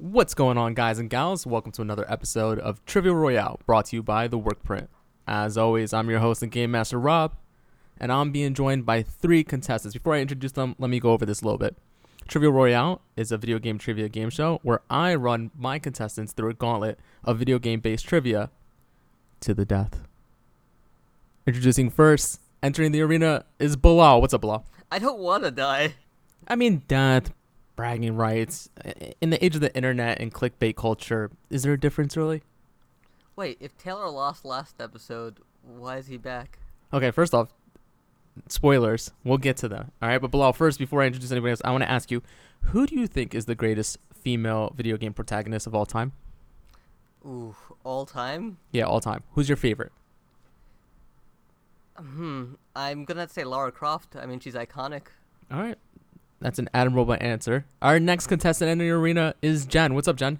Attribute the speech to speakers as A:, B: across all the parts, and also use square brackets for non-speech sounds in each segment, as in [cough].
A: What's going on, guys and gals? Welcome to another episode of Trivia Royale, brought to you by The Workprint. As always, I'm your host and game master Rob, and I'm being joined by three contestants. Before I introduce them, let me go over this a little bit. Trivia Royale is a video game trivia game show where I run my contestants through a gauntlet of video game based trivia to the death. Introducing first, entering the arena is Bilal. What's up, Bilal?
B: I don't want to die.
A: I mean, death, bragging rights. In the age of the internet and clickbait culture, is there a difference really?
B: Wait, if Taylor lost last episode, why is he back?
A: Okay, first off, spoilers. We'll get to them. All right, but Bilal, first, before I introduce anybody else, I want to ask you, who do you think is the greatest female video game protagonist of all time?
B: Ooh, all time?
A: Yeah, all time. Who's your favorite?
B: Hmm, I'm gonna say Lara Croft. I mean, she's iconic.
A: All right. That's an admirable answer. Our next contestant in the arena is Jen. What's up, Jen?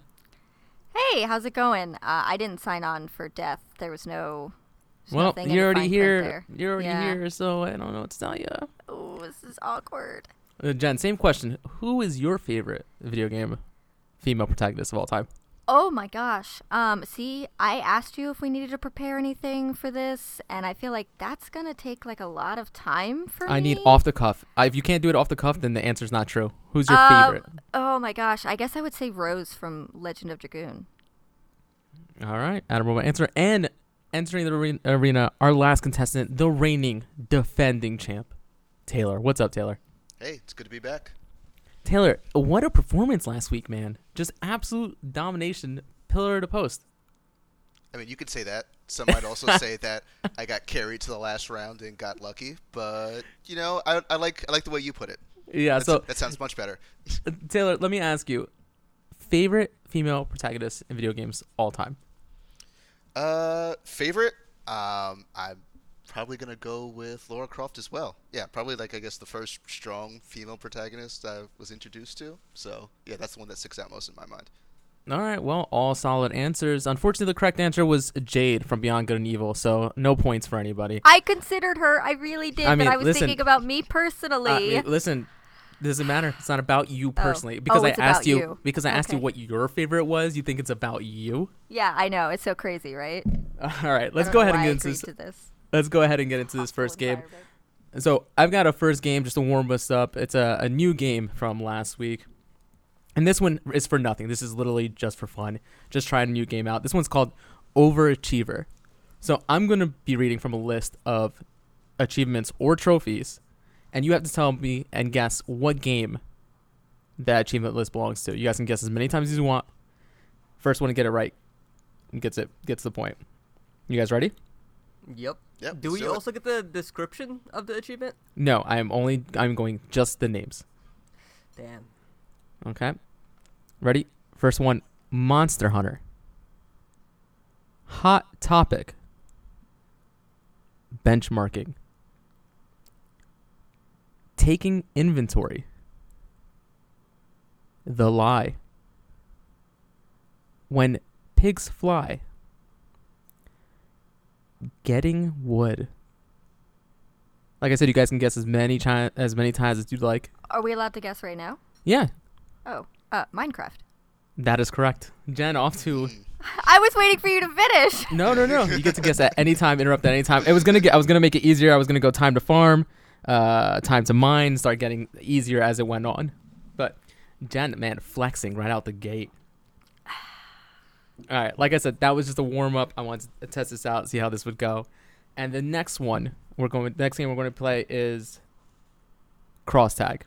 C: Hey, how's it going? Uh, I didn't sign on for death. There was no.
A: Well, you're already here. You're already
C: Yeah.
A: here, so I don't know what to tell you.
C: Oh, this is awkward.
A: Uh, Jen, same question. Who is your favorite video game female protagonist of all time?
C: Oh my gosh. Um, see, I asked you if we needed to prepare anything for this, and I feel like that's gonna take like a lot of time for me.
A: I need off the cuff. Uh, if you can't do it off the cuff, then the answer's not true. Who's your
C: Um,
A: favorite?
C: Oh my gosh. I guess I would say Rose from Legend of Dragoon.
A: All right, admirable answer. And entering the are- arena, our last contestant, the reigning, defending champ, Taylor. What's up, Taylor?
D: Hey, it's good to be back.
A: Taylor, what a performance last week, man! Just absolute domination, pillar to post.
D: I mean, you could say that. Some might also [laughs] say that I got carried to the last round and got lucky, but you know, I, I like I like the way you put it.
A: Yeah.
D: That's-
A: So,
D: that sounds much better. [laughs]
A: Taylor, let me ask you, favorite female protagonist in video games all time?
D: Uh, favorite? Um, I'm probably gonna go with Laura Croft as well. Yeah, probably like I guess the first strong female protagonist I was introduced to. So yeah, that's the one that sticks out most in my mind.
A: All right, well, all solid answers. Unfortunately, the correct answer was Jade from Beyond Good and Evil, so no points for anybody.
C: I considered her. I really did,
A: I mean,
C: but I was
A: listen,
C: thinking about me personally.
A: Uh, I mean, listen, doesn't matter. It's not about you personally because
C: Oh,
A: I
C: it's
A: asked
C: about
A: you,
C: you.
A: because I asked you what your favorite was. You think it's about you?
C: yeah, I know. It's so crazy, right? [laughs]
A: All right, let's
C: I don't
A: go
C: know
A: ahead and
C: why I
A: get into
C: agreed
A: this. Let's go ahead and get into this first game. So I've got a first game just to warm us up. It's a, a new game from last week. And this one is for nothing. This is literally just for fun. Just trying a new game out. This one's called Overachiever. So I'm going to be reading from a list of achievements or trophies. And you have to tell me and guess what game that achievement list belongs to. You guys can guess as many times as you want. First one to get it right gets it gets the point. You guys ready?
B: Yep.
D: Yep.
B: Do
D: let's
B: we
D: it.
B: also get the description of the achievement?
A: No, I am only I'm going just the names.
B: Damn.
A: Okay. Ready? First one Monster Hunter. Hot topic. Benchmarking. Taking inventory. The lie. When pigs fly. Getting wood. Like I said, you guys can guess as many chi- as many times as you'd like.
C: Are we allowed to guess right now?
A: Yeah,
C: Oh, uh, Minecraft.
A: that is correct. Jen, off to. [laughs]
C: I was waiting for you to finish.
A: No, no, no. You get to guess at any time, interrupt at any time. It was gonna get. I was gonna make it easier. I was gonna go time to farm, uh, time to mine. Start getting easier as it went on. But Jen, man, flexing right out the gate. All right, like I said, that was just a warm up. I wanted to test this out, see how this would go. And the next one we're going, the next game we're going to play is cross tag.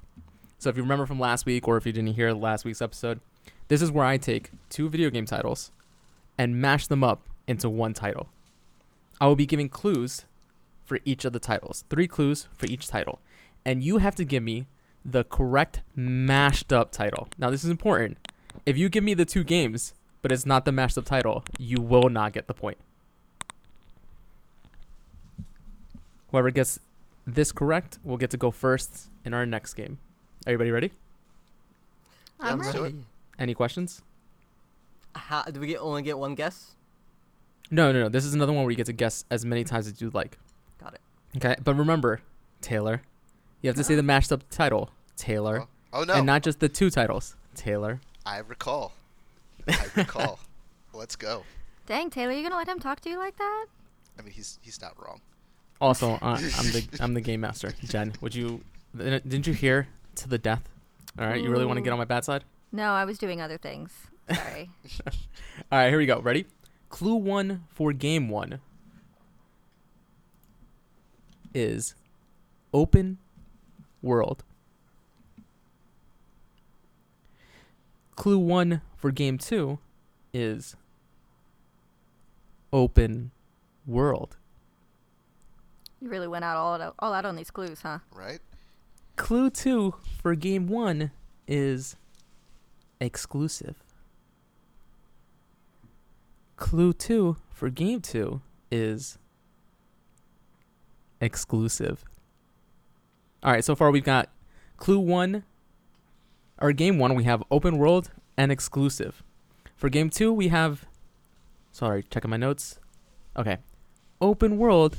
A: So if you remember from last week, or if you didn't hear last week's episode, this is where I take two video game titles and mash them up into one title. I will be giving clues for each of the titles. Three clues for each title. And you have to give me the correct mashed up title. Now, this is important. If you give me the two games, but it's not the mashed up title, you will not get the point. Whoever gets this correct will get to go first in our next game. Everybody ready?
C: I'm
D: let's
C: ready.
A: Any questions?
B: How, do we get only get one guess?
A: No, no, no. This is another one where you get to guess as many times as you'd like.
B: Got it.
A: Okay, but remember, Taylor, you have to say the mashed up title, Taylor,
D: Oh, oh no,
A: and not just the two titles, Taylor.
D: I recall. I recall. [laughs] Let's go.
C: Dang, Taylor, you gonna let him talk to you like that?
D: I mean, he's he's not wrong.
A: Also, uh, I'm the [laughs] I'm the game master. Jen, would you? Didn't you hear to the death? All right, you really want to get on my bad side?
C: No, I was doing other things. Sorry. [laughs]
A: All right, here we go. Ready? Clue one for game one is open world. Clue one for game two is open world.
C: you really went out all out, all out on these clues, huh?
D: Right?
A: Clue two for game one is exclusive. Clue two for game two is exclusive. All right, so far we've got clue one, or game one, we have open world and exclusive. For game two, we have, sorry, checking my notes. Okay, open world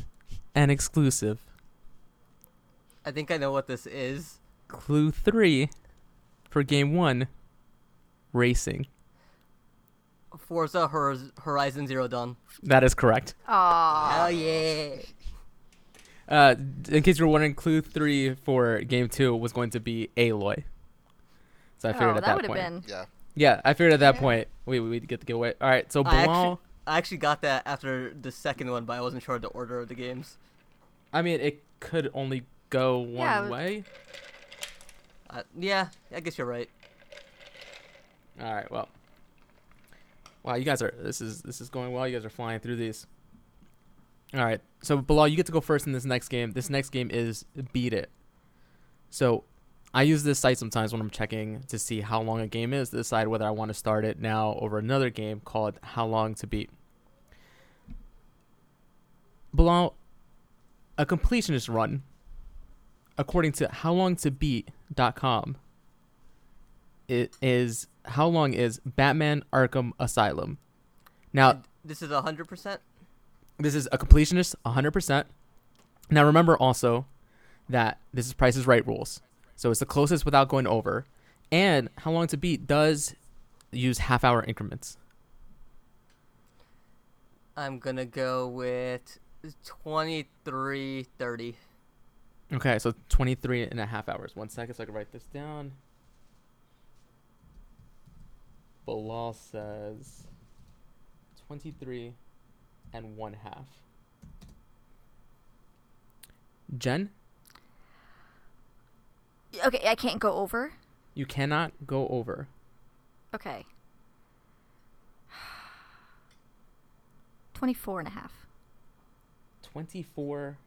A: and exclusive.
B: I think I know what this is.
A: Clue three for game one racing.
B: Forza Horizon Zero Dawn.
A: That is correct.
C: Aww.
B: Hell yeah!
A: Uh, in case you're wondering, clue three for game two was going to be Aloy. So I figured
C: oh,
A: at
C: that
A: that
C: would have
A: point.
C: been.
D: Yeah.
A: Yeah, I figured at that
C: Yeah.
A: point we we would get the giveaway. All right, so
B: I actually- I actually got that after the second one, but I wasn't sure of the order of the games.
A: I mean, it could only go one
C: Yeah,
A: way.
B: Uh, yeah, I guess you're right.
A: All right, well. Wow, you guys are this is this is going well. You guys are flying through these. All right, so Bilal, you get to go first in this next game. This next game is Beat It. So, I use this site sometimes when I'm checking to see how long a game is to decide whether I want to start it now over another game called How Long to Beat. Bilal, a completionist run, according to HowLongToBeat.com, it is how long is Batman Arkham Asylum? Now,
B: this is a hundred percent.
A: this is a completionist, 100%. Now, remember also that this is Price is Right rules. So it's the closest without going over. And How Long to Beat does use half hour increments.
B: I'm gonna go with twenty-three thirty.
A: Okay, so 23 and a half hours. One second so I can write this down. Bilal says 23 and one half. Jen,
C: Okay, I can't go over.
A: you cannot go over.
C: Okay. 24 and a half.
A: 24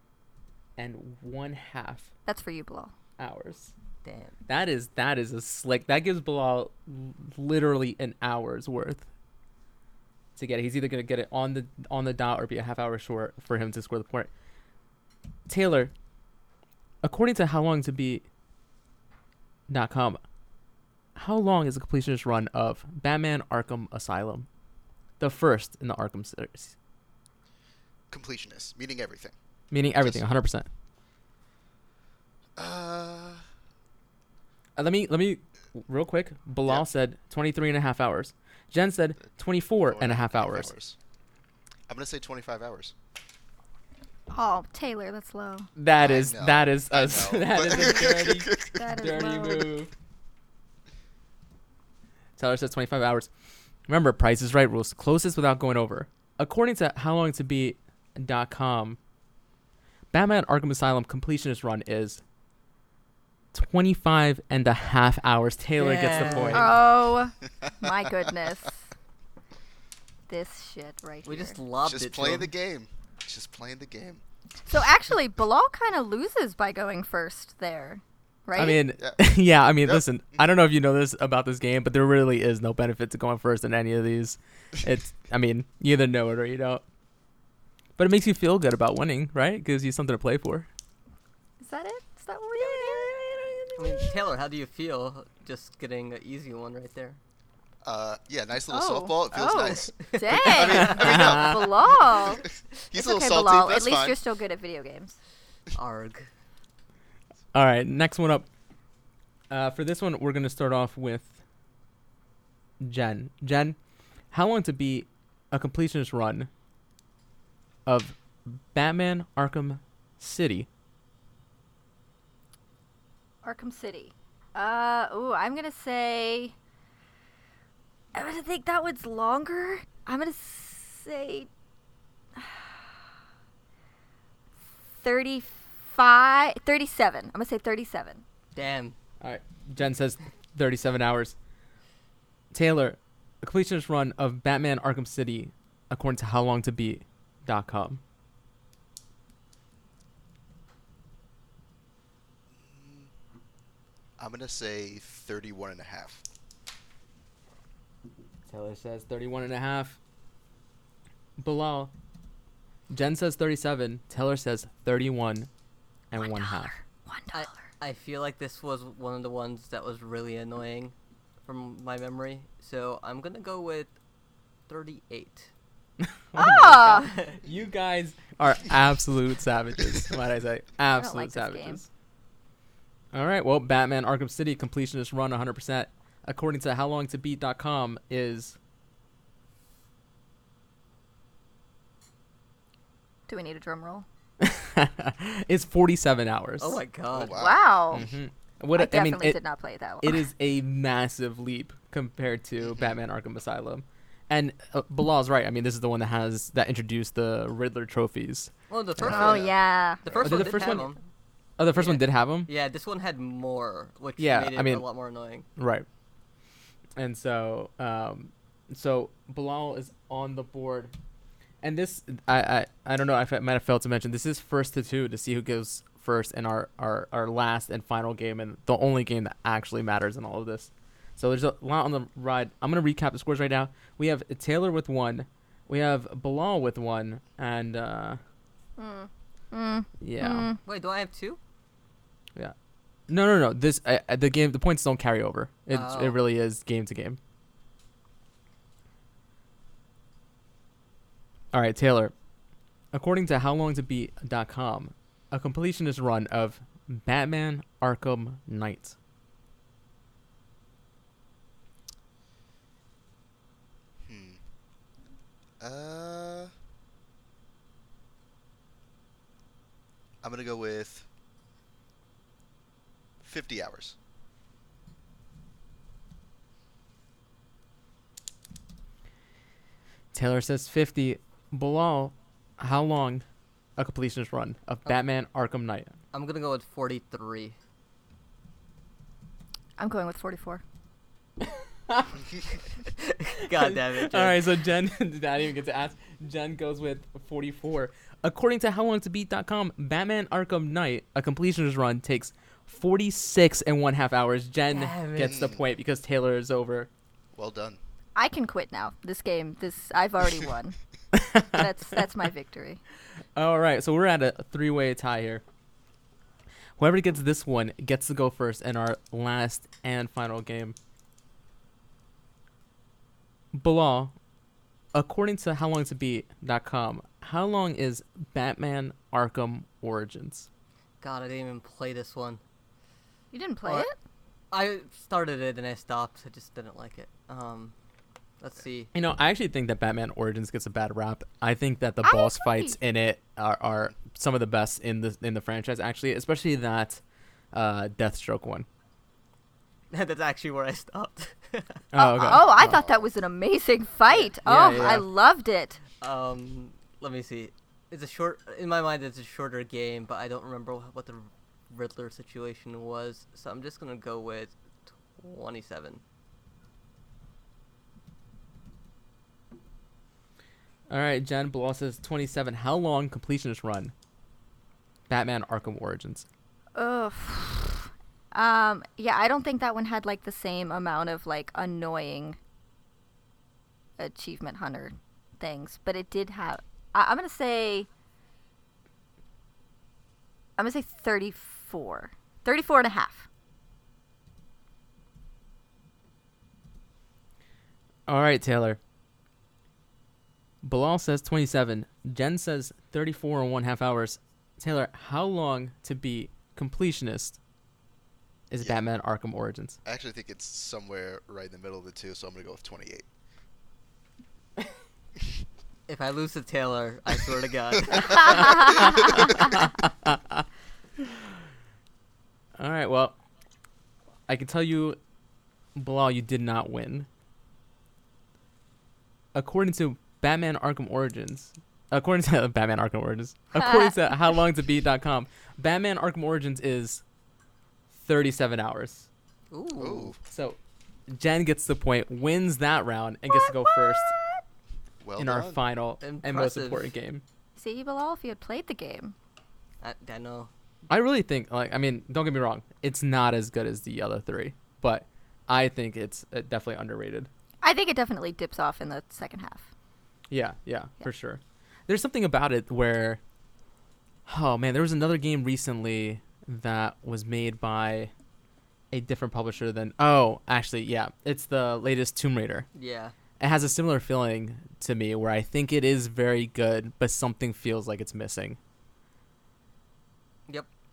A: and one half
C: That's for you, Bilal.
A: hours.
B: Damn.
A: That is that is a slick. That gives Bilal literally an hour's worth to get it. He's either gonna get it on the on the dot or be a half hour short for him to score the point. Taylor, according to how long to beat dot com, how long is the completionist run of Batman Arkham Asylum, the first in the Arkham series,
D: Completionist, meaning everything.
A: meaning everything,
D: Just-
A: 100. percent
D: Uh,
A: Uh, let me let me real quick. Bilal
D: Yeah.
A: said 23 and a half hours. Jen said 24
D: four
A: and a half hours.
D: I'm gonna say 25 hours.
C: Oh, Taylor, that's low.
A: That is
D: know,
A: that is
D: I
A: us. that is a dirty [laughs]
C: That is
A: dirty move. Taylor says 25 hours. Remember, Price is Right rules. Closest without going over. According to HowLongToBeat.com, Batman Arkham Asylum completionist run is 25 and a half hours. Taylor gets the point.
C: Oh, my goodness. [laughs] This shit right
B: We
C: here.
B: We just lobbed
D: Just
B: it. to play
D: the game. Just playing the game.
C: So actually, Bilal kind of loses by going first there, right?
A: I mean,
D: Yeah. [laughs]
A: yeah, I mean,
D: Yep.
A: listen, I don't know if you know this about this game, but there really is no benefit to going first in any of these. [laughs] It's, I mean, you either know it or you don't. But it makes you feel good about winning, right? Gives you something to play for.
C: is that it? Is that what we're doing
B: I mean, Taylor, how do you feel just getting an easy one right there?
D: Uh, yeah, nice little
C: Oh,
D: softball. It feels
C: oh.
D: nice. [laughs]
C: here? Dang,
D: I mean, I mean, no. [laughs]
C: Bilal. [laughs]
D: He's
C: it's
D: a little
C: okay,
D: salty.
C: Bilal.
D: That's
C: At least
D: fine.
C: you're still good at video games.
B: Arg.
A: All right, next one up. Uh, for this one, we're going to start off with Jen. Jen, how long to be a completionist run of Batman Arkham City?
C: Arkham City. Uh, ooh, I'm gonna say. I'm gonna think that one's longer. I'm gonna say. 35, 37. I'm gonna say 37.
B: Damn.
A: All right. Jen says 37 hours. Taylor, a completionist run of Batman Arkham City, according to howlongtobeat.com.
D: I'm gonna say 31 and a half.
A: Taylor says 31 and a half. Bilal. Jen says 37. Taylor says 31 and
C: One
A: one
C: dollar.
A: half.
C: One
B: I. I feel like this was one of the ones that was really annoying from my memory. So I'm gonna go with 38. [laughs]
C: Ah!
A: You guys are absolute savages. Might I say? Absolute
C: like this game.
A: savages. All right. Well, Batman Arkham City completionist run 100%, according to howlongtobeat.com, is
C: Do we need a drum roll? [laughs]
A: is 47 hours.
B: Oh my god.
D: wow.
C: Wow.
A: Mhm. What
C: I
A: I, mean, it,
C: did not play that one.
A: it is a massive leap compared to Batman Arkham Asylum. And uh, Bilal's right. I mean, this is the one that has that introduced the Riddler trophies.
B: Well, the first
C: Oh
B: one.
C: yeah.
B: The first
A: did
B: one
A: the
B: did
A: first
B: have
A: one-
B: them.
A: Oh, the first one
B: Yeah.
A: did have them.
B: Yeah, this one had more, which
A: Yeah,
B: made it
A: I mean-
B: a lot more annoying.
A: Right. And so, um, so Bilal is on the board, and this I I, I don't know. I might have failed to mention this is first to two to see who goes first in our, our our last and final game, and the only game that actually matters in all of this. So there's a lot on the ride. I'm gonna recap the scores right now. We have Taylor with one, we have Bilal with one, and uh,
C: Mm. Mm.
A: yeah,
C: Mm.
B: Wait, do I have two?
A: No, no, no. This uh, the game the points don't carry over. It
B: Oh.
A: it really is game to game. All right, Taylor. According to howlongtobeat.com, a completionist run of Batman Arkham Knight.
D: Hmm. Uh. I'm gonna go with 50 hours.
A: Taylor says 50. Bilal, how long a completionist run of
B: Oh.
A: Batman Arkham Knight?
B: I'm gonna go with 43.
C: I'm going with 44. [laughs]
B: God damn it.
A: All
B: Jen.
A: right, so Jen [laughs] did not even get to ask. Jen goes with 44. According to howlongtobeat.com, Batman Arkham Knight, a completionist run, takes 46 and one half hours. Jen
B: Damn
A: gets the point because Taylor is over.
D: Well done.
C: I can quit now. This game, this I've already [laughs] won. [laughs] that's that's my victory.
A: All right, so we're at a three-way tie here. Whoever gets this one gets to go first in our last and final game. Bilal, according to howlongtobeat.com, how long is Batman Arkham Origins?
B: God, I didn't even play this one.
C: You didn't play
B: Or-
C: it?
B: I started it and I stopped. I just didn't like it. Um, let's see.
A: You know, I actually think that Batman Origins gets a bad rap. I think that the
C: I
A: boss
C: agree.
A: fights in it are, are some of the best in the in the franchise. Actually, especially that uh, Deathstroke one. [laughs]
B: That's actually where I stopped.
A: Oh, okay.
C: Oh, I thought that was an amazing fight.
A: Yeah,
C: oh,
A: yeah.
C: I loved it.
B: um, let me see. It's a short. In my mind, it's a shorter game, but I don't remember what the Riddler situation was. So I'm just gonna go with 27.
A: All right, Jen Bilal says 27. How long completionist run? Batman Arkham Origins.
C: Ugh. Um, yeah, I don't think that one had like the same amount of like annoying achievement hunter things, but it did have. I, I'm gonna say. I'm gonna say 34. 34 and a half.
A: All right, Taylor. Bilal says 27. Jen says 34 and one half hours. Taylor, how long to be completionist is
D: Yeah.
A: Batman Arkham Origins?
D: I actually think it's somewhere right in the middle of the two, so I'm gonna go with 28. [laughs]
B: If I lose to Taylor, I swear to God. [laughs] [laughs]
A: All right. Well, I can tell you, Bilal, you did not win. According to Batman Arkham Origins, according to [laughs] Batman Arkham Origins, [laughs] according to HowLongToBeat.com, Batman Arkham Origins is 37 hours.
B: Ooh.
D: Ooh,
A: So Jen gets the point, wins that round, and gets to go first
D: well
A: in
D: done.
A: our final and most important game.
C: See, Bilal, if you had played the game.
B: I, I know.
A: I really think, like, I mean, don't get me wrong, it's not as good as the other three, but I think it's uh, definitely underrated.
C: I think it definitely dips off in the second half.
A: Yeah, yeah,
C: Yeah.
A: for sure. There's something about it where, oh man, there was another game recently that was made by a different publisher than. Oh, actually, yeah, it's the latest Tomb Raider.
B: Yeah.
A: It has a similar feeling to me where I think it is very good, but something feels like it's missing.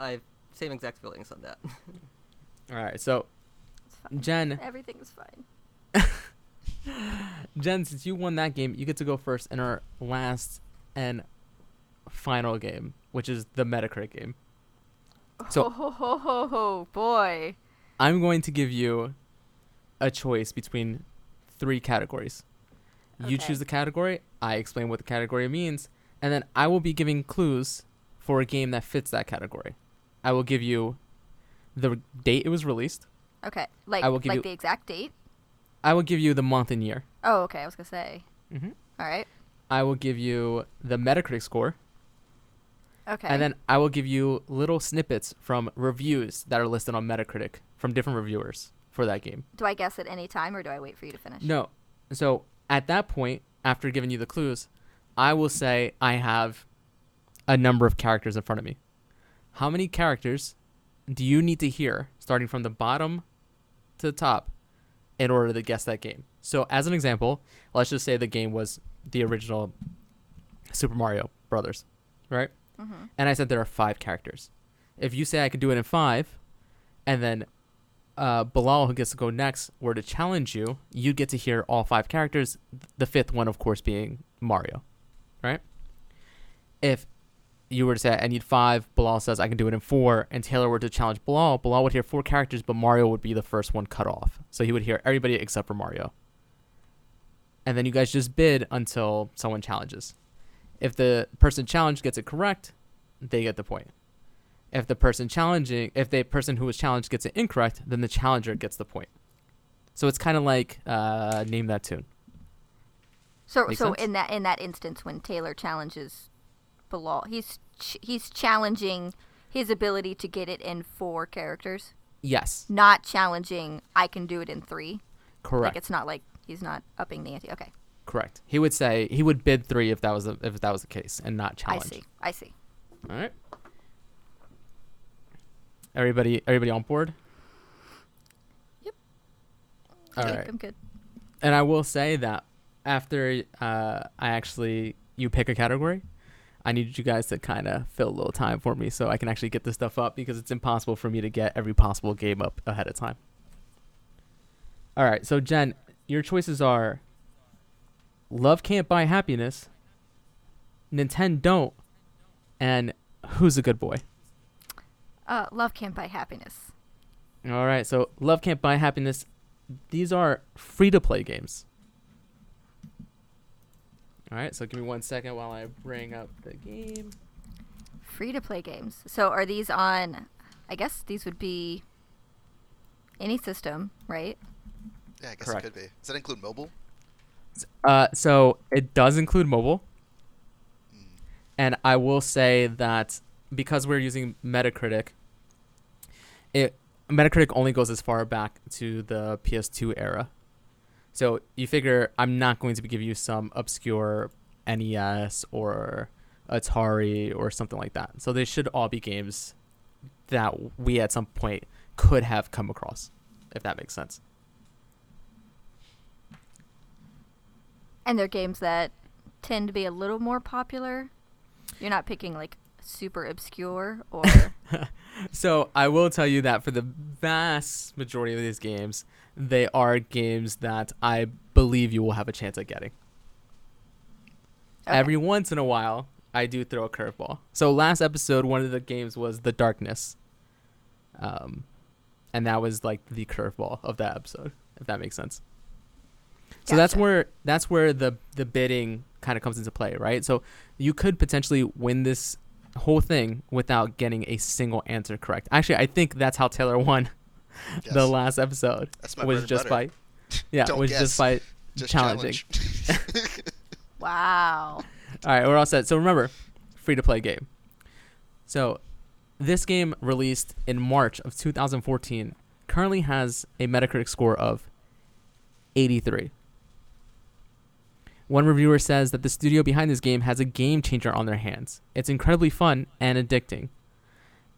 B: Yep. I have same exact feelings on that. [laughs]
A: All right, so Jen,
C: Everything is fine. [laughs]
A: Jen, since you won that game, you get to go first in our last and final game, which is the Metacritic game. So- [laughs]
C: ho, ho, ho, ho, ho, boy.
A: I'm going to give you a choice between three categories. You
C: Okay.
A: choose the category, I explain what the category means, and then I will be giving clues for a game that fits that category. I will give you the date it was released.
C: Okay, like
A: I will give
C: like
A: you-
C: the exact date.
A: I will give you the month and year.
C: Oh, okay. I was gonna say.
A: hmm
C: All right.
A: I will give you the Metacritic score,
C: Okay.
A: and then I will give you little snippets from reviews that are listed on Metacritic from different reviewers for that game.
C: do I guess at any time, or do I wait for you to finish?
A: No. So at that point, after giving you the clues, I will say I have a number of characters in front of me. How many characters do you need to hear, starting from the bottom to the top, in order to guess that game? So, as an example, let's just say the game was the original Super Mario Brothers, right?
C: Mm-hmm.
A: and I said there are five characters. If you say I could do it in five, and then uh, Bilal, who gets to go next, were to challenge you, you get to hear all five characters. The fifth one, of course, being Mario, right? If you were to say I need five, Bilal says I can do it in four, and Taylor were to challenge Bilal, Bilal would hear four characters, but Mario would be the first one cut off. So he would hear everybody except for Mario. And then you guys just bid until someone challenges. If the person challenged gets it correct, they get the point. If the person challenging, if the person who was challenged gets it incorrect, then the challenger gets the point. So it's kind of like uh, name that tune.
C: So,
A: Make
C: so
A: sense?
C: in that in that instance, when Taylor challenges Bilal, he's ch- he's challenging his ability to get it in four characters,
A: Yes,
C: not challenging I can do it in three.
A: correct,
C: Like it's not like he's not upping the ante. Okay,
A: correct. He would say he would bid three if that was the, if that was the case, and not challenge.
C: I see. I see.
A: All right. Everybody, everybody on board.
C: Yep.
A: All
C: I
A: right.
C: think I'm good.
A: And I will say that after uh, I actually you pick a category, I need you guys to kind of fill a little time for me so I can actually get this stuff up because it's impossible for me to get every possible game up ahead of time. All right, so Jen, your choices are Love Can't Buy Happiness, Nintendo Don't, and Who's a Good Boy.
C: Uh, love can't buy happiness.
A: All right, so Love Can't Buy Happiness. These are free to play games. All right, so give me one second while I bring up the game.
C: Free to play games. So are these on? I guess these would be any system, right?
D: Yeah, I guess
A: Correct.
D: it could be. Does that include mobile?
A: Uh, so it does include mobile,
D: Mm.
A: and I will say that because we're using Metacritic, it Metacritic only goes as far back to the PS2 era. So you figure I'm not going to give you some obscure NES or Atari or something like that. So they should all be games that we at some point could have come across, if that makes sense.
C: And they're games that tend to be a little more popular. You're not picking like super obscure or [laughs]
A: So I will tell you that for the vast majority of these games, they are games that I believe you will have a chance at getting. every once in a while, I do throw a curveball. So last episode, one of the games was The Darkness. Um, and that was like the curveball of that episode, if that makes sense. So that's where that's where the the bidding kind of comes into play, right? So you could potentially win this whole thing without getting a single answer correct. Actually, I think that's how Taylor [laughs] won the last episode.
D: That's my
A: was just
D: butter.
A: by [laughs] yeah,
D: Don't
A: was
D: guess.
A: just by
D: Just
A: challenging.
D: challenge. [laughs] [laughs]
C: Wow.
A: All right, we're all set. So remember, free to play game. So this game released in March of 2014 currently has a Metacritic score of 83. One reviewer says that the studio behind this game has a game changer on their hands. It's incredibly fun and addicting,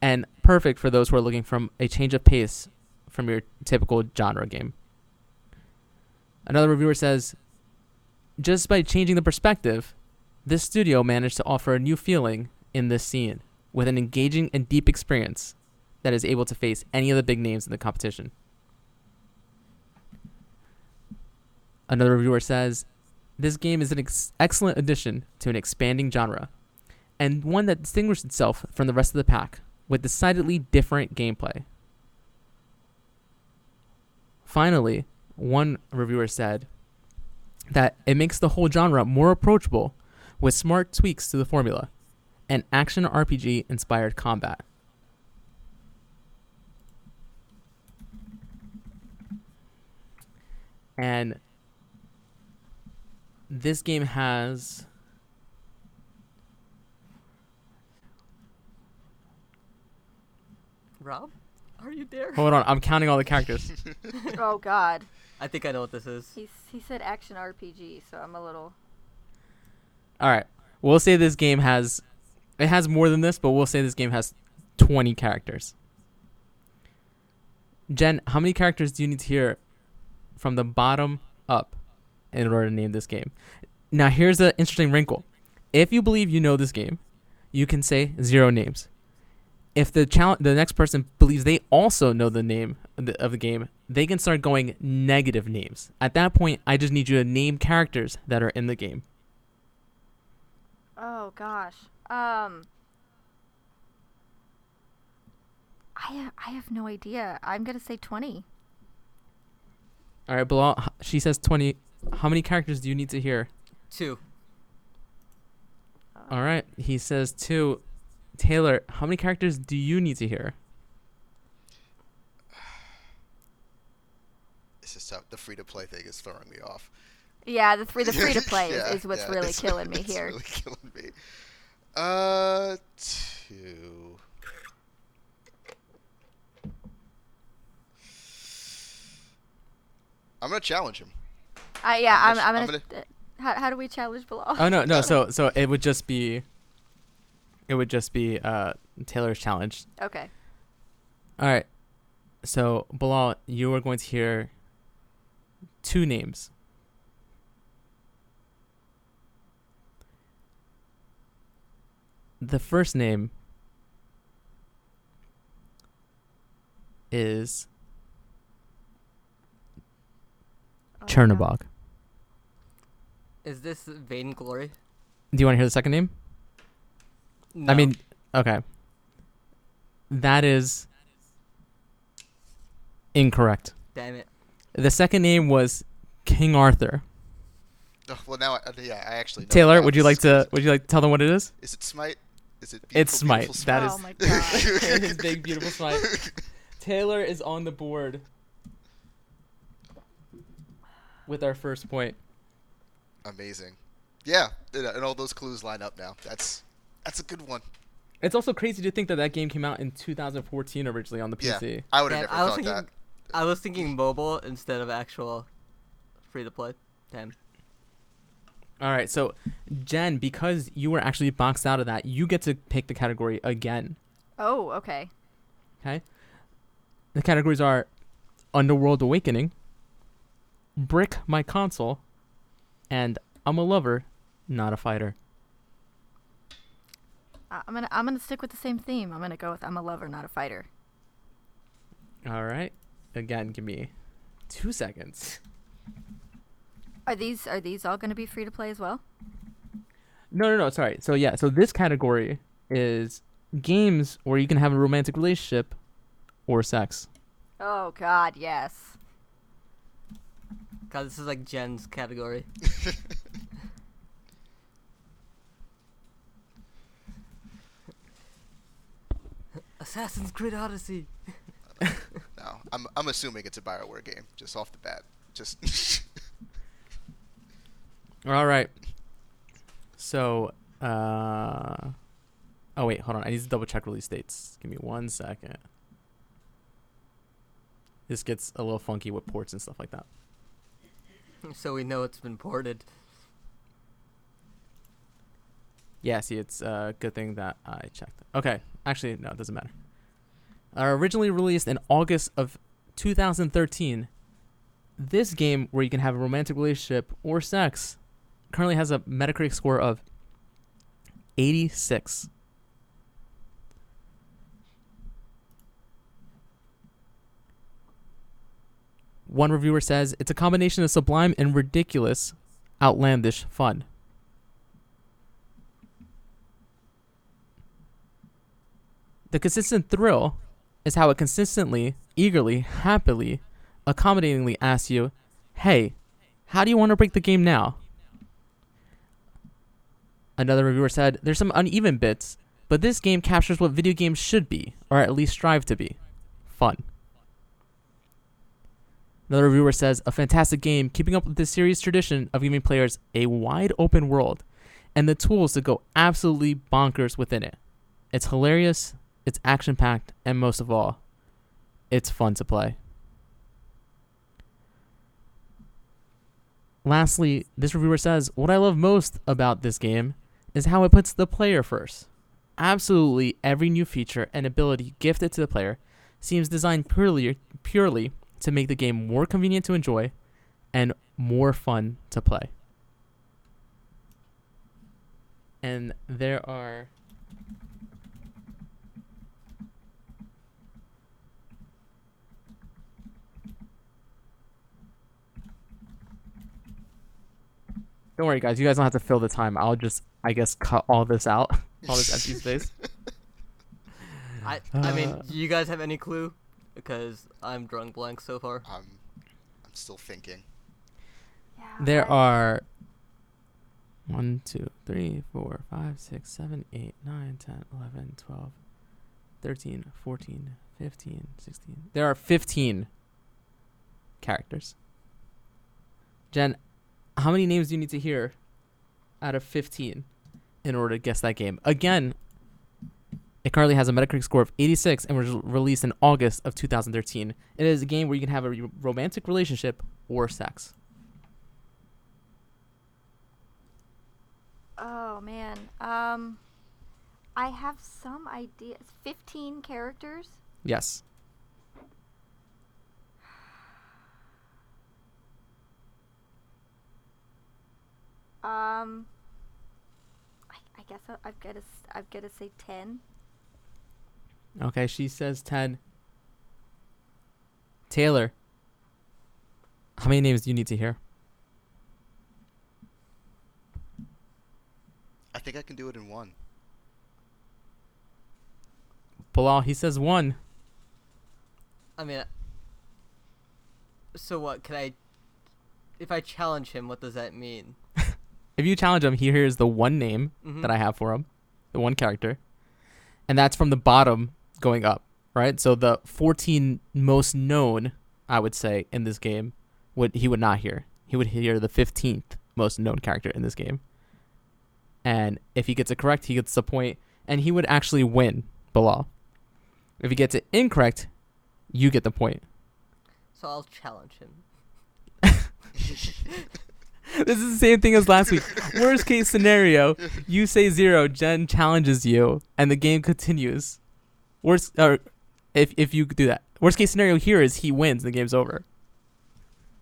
A: and perfect for those who are looking for a change of pace from your typical genre game. Another reviewer says, just by changing the perspective, this studio managed to offer a new feeling in this scene with an engaging and deep experience that is able to face any of the big names in the competition. Another reviewer says, This game is an ex- excellent addition to an expanding genre, and one that distinguishes itself from the rest of the pack with decidedly different gameplay. Finally, one reviewer said that it makes the whole genre more approachable with smart tweaks to the formula and action RPG inspired combat. And this game has
B: Rob, are you there?
A: Hold on, I'm counting all the characters. [laughs]
C: oh God.
B: I think I know what this is.
C: He's, he said action RPG, so I'm a little.
A: All right. We'll say this game has it has more than this, but we'll say this game has 20 characters. Jen, how many characters do you need to hear from the bottom up in order to name this game? Now, here's the interesting wrinkle. If you believe you know this game, you can say zero names. If the challenge, the next person believes they also know the name of the, of the game, they can start going negative names. At that point, I just need you to name characters that are in the game.
C: Oh gosh. Um. I I have no idea. I'm gonna say twenty.
A: All right, Bilal. She says twenty. How many characters do you need to hear?
B: Two.
A: All right. He says two. Taylor, how many characters do you need to hear? [sighs]
D: This is tough. The free to play thing is throwing me off.
C: Yeah, the free the free to play
D: Yeah,
C: is, is what's
D: yeah,
C: really
D: it's- [laughs]
C: killing me
D: it's
C: here.
D: really killing me. Uh, two. I'm gonna challenge him.
C: I yeah, I'm
D: I'm
C: I'm
D: gonna-
C: gonna. uh, how, how do we challenge Bilal?
A: Oh no, no. So [laughs] so it would just be. It would just be uh Taylor's challenge.
C: okay.
A: All right. So Bilal, you are going to hear two names. The first name is
C: Oh, no.
A: Chernobog.
B: Is this Vainglory?
A: Do you want to hear the second name?
B: No.
A: I mean, okay. That is incorrect.
B: damn it.
A: The second name was King Arthur.
D: Oh, well, now, I, uh, yeah, I actually. Know
A: Taylor, would you like to would you like to tell them what it is?
D: Is it Smite? Is it?
A: It's
D: Beautiful,
A: Smite.
D: Beautiful
A: That
C: oh my god. [laughs]
A: His big beautiful smite. [laughs] Taylor is on the board with our first point.
D: Amazing. Yeah, and uh, and all those clues line up now. That's that's a good one.
A: It's also crazy to think that that game came out in 2014 originally on the PC.
D: Yeah,
A: PC.
D: I would have never
B: I
D: thought
B: thinking,
D: that.
B: I was thinking mobile instead of actual free to play. Damn.
A: All right, so Jen, because you were actually boxed out of that, you get to pick the category again.
C: Oh, okay.
A: Okay. The categories are Underworld Awakening, Brick My Console, and I'm a Lover, Not a Fighter.
C: I- I'm gonna I'm gonna stick with the same theme. I'm gonna go with I'm a lover, not a fighter.
A: All right. Again, give me two seconds.
C: Are these are these all gonna be free to play as well?
A: No, no, no. Sorry. So yeah. So this category is games where you can have a romantic relationship or sex.
C: Oh God, yes.
B: God, this is like Jen's category. [laughs] Assassin's Creed Odyssey. [laughs]
D: No, I'm I'm assuming it's a Bioware game just off the bat. Just [laughs]
A: All right. So, uh, oh wait, hold on. I need to double check release dates. Give me one second. This gets a little funky with ports and stuff like that. [laughs]
B: So we know it's been ported.
A: Yeah, see, it's a good thing that I checked. Okay, actually, no, it doesn't matter. Uh, originally released in August of 2013, this game, where you can have a romantic relationship or sex, currently has a Metacritic score of 86. One reviewer says it's a combination of sublime and ridiculous, outlandish fun. The consistent thrill is how it consistently, eagerly, happily, accommodatingly asks you, Hey, how do you want to break the game now? Another reviewer said, There's some uneven bits, but this game captures what video games should be, or at least strive to be fun. Another reviewer says, A fantastic game, keeping up with the series tradition of giving players a wide open world and the tools to go absolutely bonkers within it. It's hilarious, it's action packed, and most of all, it's fun to play. Lastly, this reviewer says, What I love most about this game is how it puts the player first. Absolutely every new feature and ability gifted to the player seems designed purely purely to make the game more convenient to enjoy and more fun to play. And there are Don't worry, guys. You guys don't have to fill the time. I'll just, I guess, cut all this out, [laughs] all this empty [laughs] space.
B: I I mean,
A: Uh.
B: do you guys have any clue? Because I'm drunk blank so far.
D: I'm I'm still thinking.
C: Yeah,
A: There
C: I-
A: are one, two, three, four, five, six, seven, eight, nine, 10, 11, 12, 13, 14, 15, 16. There are 15 characters. Jen, how many names do you need to hear out of 15 in order to guess that game? Again, it currently has a Metacritic score of 86 and was released in August of 2013. It is a game where you can have a romantic relationship or sex.
C: Oh man. Um, I have some ideas. Fifteen characters.
A: Yes.
C: Um, I, I guess I, I've got to I've got to say ten.
A: Okay, she says 10. Taylor, how many names do you need to hear?
D: I think I can do it in one.
A: Bilal, he says one.
B: I mean, so what? Can I? If I challenge him, what does that mean?
A: If you challenge him, he hears the one name
B: Mhm.
A: that I have for him, the one character, and that's from the bottom going up, right? So the 14 most known, I would say, in this game, would he would not hear. He would hear the 15th most known character in this game. And if he gets it correct, he gets the point, and he would actually win Bilal. If he gets it incorrect, you get the point.
B: So I'll challenge him. [laughs] [laughs] [laughs]
A: this is the same thing as last week. [laughs] Worst case scenario, you say zero, Jen challenges you, and the game continues. Worst, or if if you do that. Worst case scenario here is he wins, the game's over.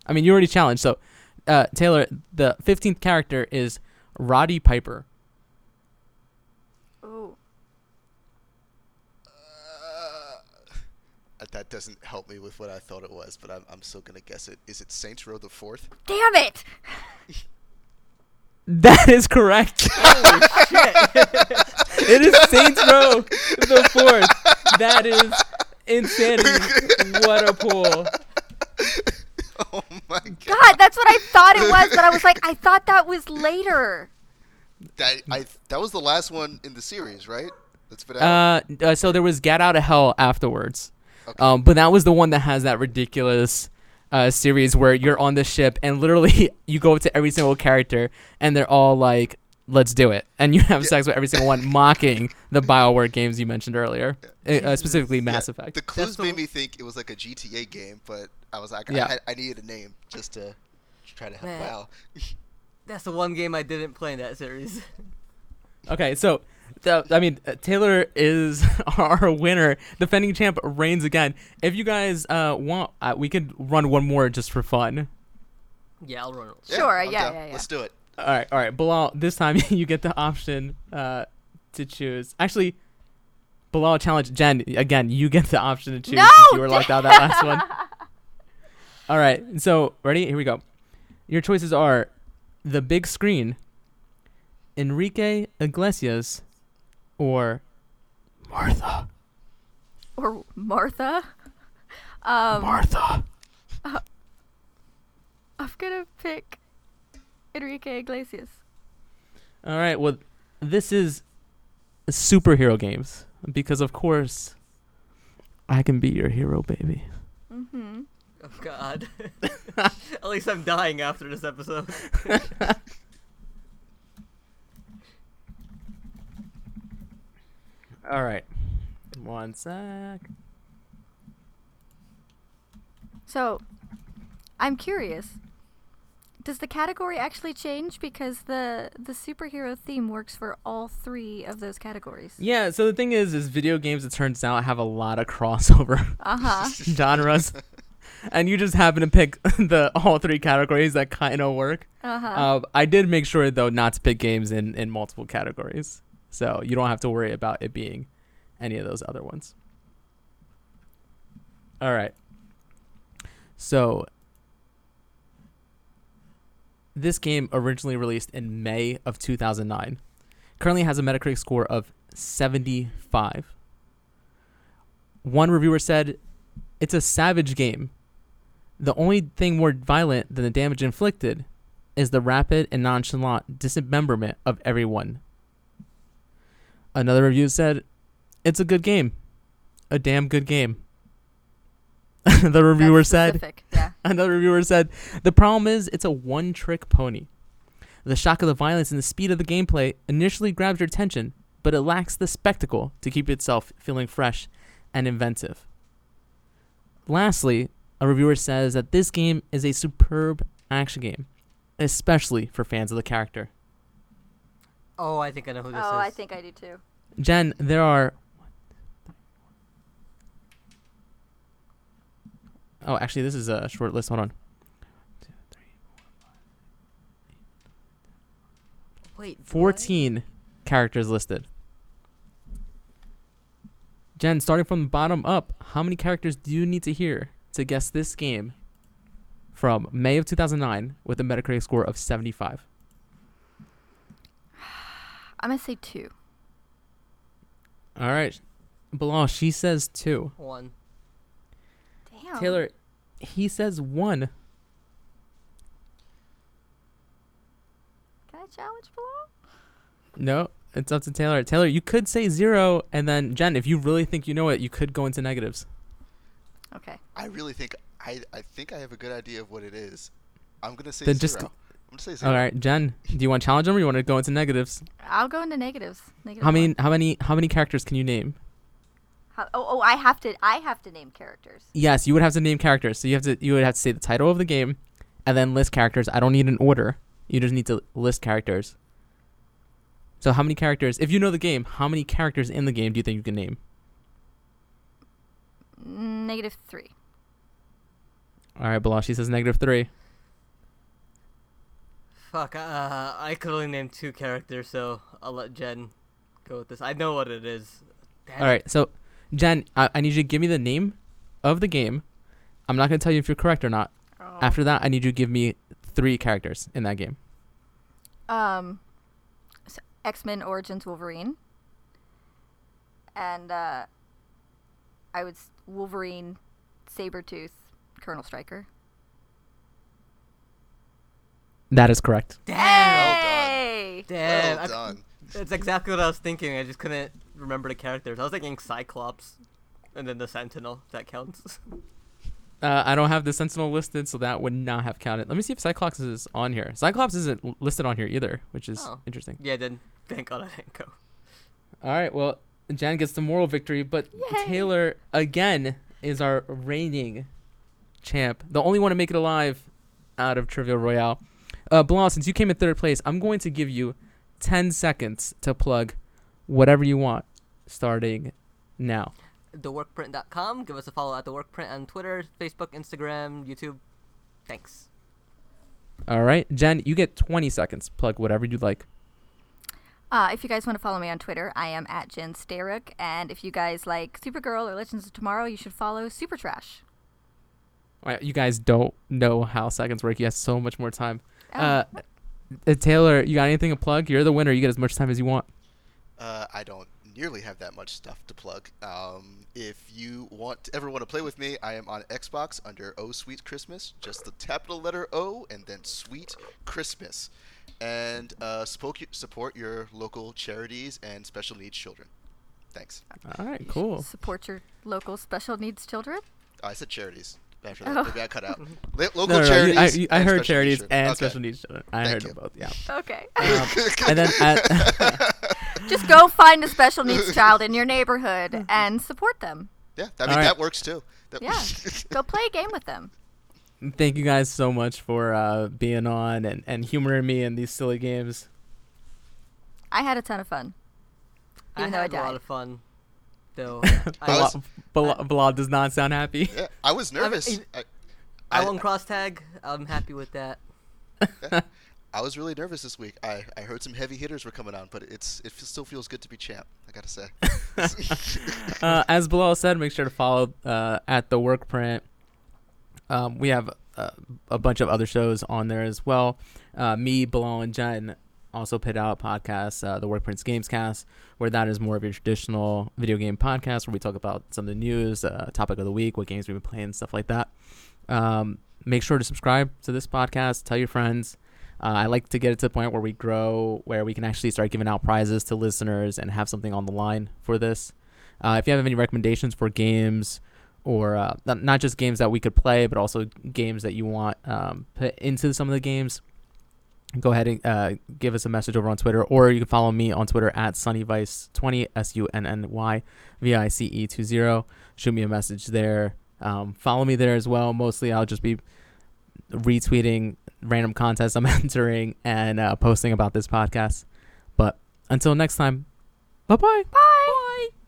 A: I mean, you already challenged. So, uh, Taylor, the fifteenth character is Roddy Piper.
C: Ooh.
D: Uh, that doesn't help me with what I thought it was, but I'm, I'm still gonna guess it. Is it Saints Row the Fourth?
C: Damn it!
A: That is correct. [laughs]
B: Holy shit! [laughs]
A: it is Saints Row the fourth. That is insanity. What a pull.
D: Oh my god.
C: God, that's what I thought it was, but I was like, I thought that was later.
D: That I that was the last one in the series, right? That's been out.
A: Uh, uh, so there was Gat Out of Hell afterwards.
D: Okay.
A: Um, but that was the one that has that ridiculous uh, series where you're on the ship and literally [laughs] you go up to every single character and they're all like, "Let's do it," and you [laughs] have
D: Yeah.
A: sex with every single one, [laughs] mocking the Bioware games you mentioned earlier, uh, uh, specifically Mass
D: Yeah,
A: Effect.
D: The clues
B: the-
D: made me think it was like a GTA game, but I was like,
A: Yeah.
D: I, had- I needed a name just to try to help
B: Man.
D: out.
B: That's the one game I didn't play in that series.
A: Okay, so. The, I mean, uh, Taylor is [laughs] our winner. Defending champ reigns again. If you guys uh, want, uh, we could run one more just for fun.
B: yeah, I'll run it.
C: Sure,
D: I'm
C: yeah, yeah, yeah.
D: Let's do it.
A: All right, all right, Bilal. This time [laughs] you get the option uh, to choose. Actually, Bilal challenge Jen again. You get the option to choose
C: No,
A: you were locked out that last one. [laughs] All right, so ready? Here we go. Your choices are the big screen, Enrique Iglesias, or Martha.
C: Or Martha. Um,
A: Martha.
C: I'm gonna pick Enrique Iglesias.
A: All right. Well, this is superhero games because, of course, I can be your hero, baby.
C: Mm-hmm.
B: Oh God. [laughs] At least I'm dying after this episode. [laughs]
A: All right. One sec.
C: So, I'm curious. Does the category actually change because the the superhero theme works for all three of those categories?
A: Yeah. So the thing is, is video games. It turns out have a lot of [laughs] crossover
C: Uh huh. [laughs]
A: genres, and you just happen to pick [laughs] the all three categories that kind of work.
C: Uh huh.
A: Uh, I did make sure though not to pick games in in multiple categories, so you don't have to worry about it being any of those other ones. All right. So this game originally released in May of 2009. Currently has a Metacritic score of 75. One reviewer said, "It's a savage game. The only thing more violent than the damage inflicted is the rapid and nonchalant dismemberment of everyone." Another review said, "It's a good game. A damn good game." [laughs] the reviewer said,
C: Yeah. [laughs]
A: Another reviewer said, The problem is it's a one trick pony. The shock of the violence and the speed of the gameplay initially grabs your attention, but it lacks the spectacle to keep itself feeling fresh and inventive. Lastly, a reviewer says that this game is a superb action game, especially for fans of the character.
B: Oh, I think I know who this is.
C: Oh, I think I do too.
A: Jen, there are. Oh, actually, this is a short list. Hold on.
B: Wait. what?
A: 14 characters listed. Jen, starting from the bottom up, how many characters do you need to hear to guess this game from May of 2009 with a Metacritic score of 75?
C: I'm gonna say two.
A: All right. Bilal, she says two.
B: One.
C: Damn.
A: Taylor, he says one.
C: Can I challenge Bilal?
A: No, it's up to Taylor. Taylor, you could say zero, and then Jen, if you really think you know it, you could go into negatives.
C: Okay.
D: I really think I I think I have a good idea of what it is. I'm gonna say
A: Then
D: zero.
A: just go-
D: I'm gonna say zero.
A: All right, Jen, do you want to challenge him or you want to go into negatives?
C: I'll go into negatives. Negative
A: How many?
C: one.
A: How many? How many characters can you name?
C: How, oh, oh, I have to. I have to name characters.
A: Yes, you would have to name characters. So you have to. You would have to say the title of the game, and then list characters. I don't need an order. You just need to list characters. So how many characters? If you know the game, how many characters in the game do you think you can name?
C: Negative three.
A: All right, Bilal, she says negative three.
B: Fuck. Uh, I could only name two characters, so I'll let Jen go with this. I know what it is. Damn
A: All so Jen, I, I need you to give me the name of the game. I'm not gonna tell you if you're correct or not.
C: Oh.
A: After that, I need you to give me three characters in that game.
C: Um, X Men Origins Wolverine, and uh, I would s- Wolverine, Sabretooth, Colonel Stryker.
A: That is correct.
B: Damn.
C: Hey!
B: Damn.
D: well
B: I-
D: done.
B: That's exactly what I was thinking. I just couldn't remember the characters. I was thinking Cyclops, and then the Sentinel. That counts. [laughs]
A: Uh, I don't have the Sentinel listed, so that would not have counted. Let me see if Cyclops is on here. Cyclops isn't listed on here either, which is
B: Oh.
A: interesting.
B: yeah. Then thank God I didn't go.
A: All right, well, Jen gets the moral victory, but
C: Yay.
A: Taylor again is our reigning champ, the only one to make it alive out of Trivia Royale. Uh, Bilal, since you came in third place, I'm going to give you 10 seconds to plug whatever you want, starting now.
B: TheWorkPrint.com. Give us a follow at The Workprint on Twitter, Facebook, Instagram, YouTube. Thanks.
A: All right, Jen, you get 20 seconds. Plug whatever you'd like.
C: Uh, if you guys want to follow me on Twitter, I am at Jen Staruk. And if you guys like Supergirl or Legends of Tomorrow, you should follow Super Trash.
A: All right, you guys don't know how seconds work. You have so much more time.
C: Oh,
A: Uh, uh, Taylor, you got anything to plug? You're the winner. You get as much time as you want.
D: Uh, I don't nearly have that much stuff to plug. Um, if you want ever want to play with me, I am on Xbox under Oh Sweet Christmas, just the capital letter O and then Sweet Christmas, and uh, support support your local charities and special needs children. Thanks.
A: All right, cool.
C: Support your local special needs children.
D: Oh, I said charities. After that,
C: Oh.
D: maybe I cut out. [laughs] Li- local
A: No, no, no, you- I, you- I heard charities
D: needs
A: and
D: Okay.
A: special needs children. I
D: Thank
A: heard
D: you.
A: them both. Yeah.
C: Okay. [laughs]
A: Um, and then at, [laughs]
C: Just go find a special needs child in your neighborhood and support them.
D: Yeah, I mean
A: right.
D: that works too. That-
C: Yeah. Go play a game with them.
A: thank you guys so much for uh, being on and, and humoring me in these silly games.
C: I had a ton of fun. Even
B: I
C: though I
B: had a lot of fun, though. [laughs]
D: I was-
A: Bilal, Bilal, Bilal does not sound happy.
D: yeah, I was nervous.
B: I-
D: I,
B: I
D: I-
B: won cross tag. I'm happy with that. [laughs]
D: I was really nervous this week. I, I heard some heavy hitters were coming on, but it's it still feels good to be champ. I gotta say. [laughs]
A: uh, as Bilal said, make sure to follow uh, at the work print. Um, we have uh, a bunch of other shows on there as well. Uh, me, Bilal, and Jen also put out podcasts, uh, the Work Prints Gamescast, where that is more of your traditional video game podcast where we talk about some of the news, uh, topic of the week, what games we've been playing, stuff like that. Um, make sure to subscribe to this podcast. Tell your friends. Uh, I like to get it to the point where we grow, where we can actually start giving out prizes to listeners and have something on the line for this. Uh, if you have any recommendations for games, or uh, not just games that we could play, but also games that you want um, put into some of the games, go ahead and uh, give us a message over on Twitter, or you can follow me on Twitter at sunnyvice20 s u n n y v i c e 20. Shoot me a message there. Um, follow me there as well. Mostly, I'll just be retweeting random contests I'm [laughs] entering and uh, posting about this podcast. But until next time, bye bye.
C: Bye.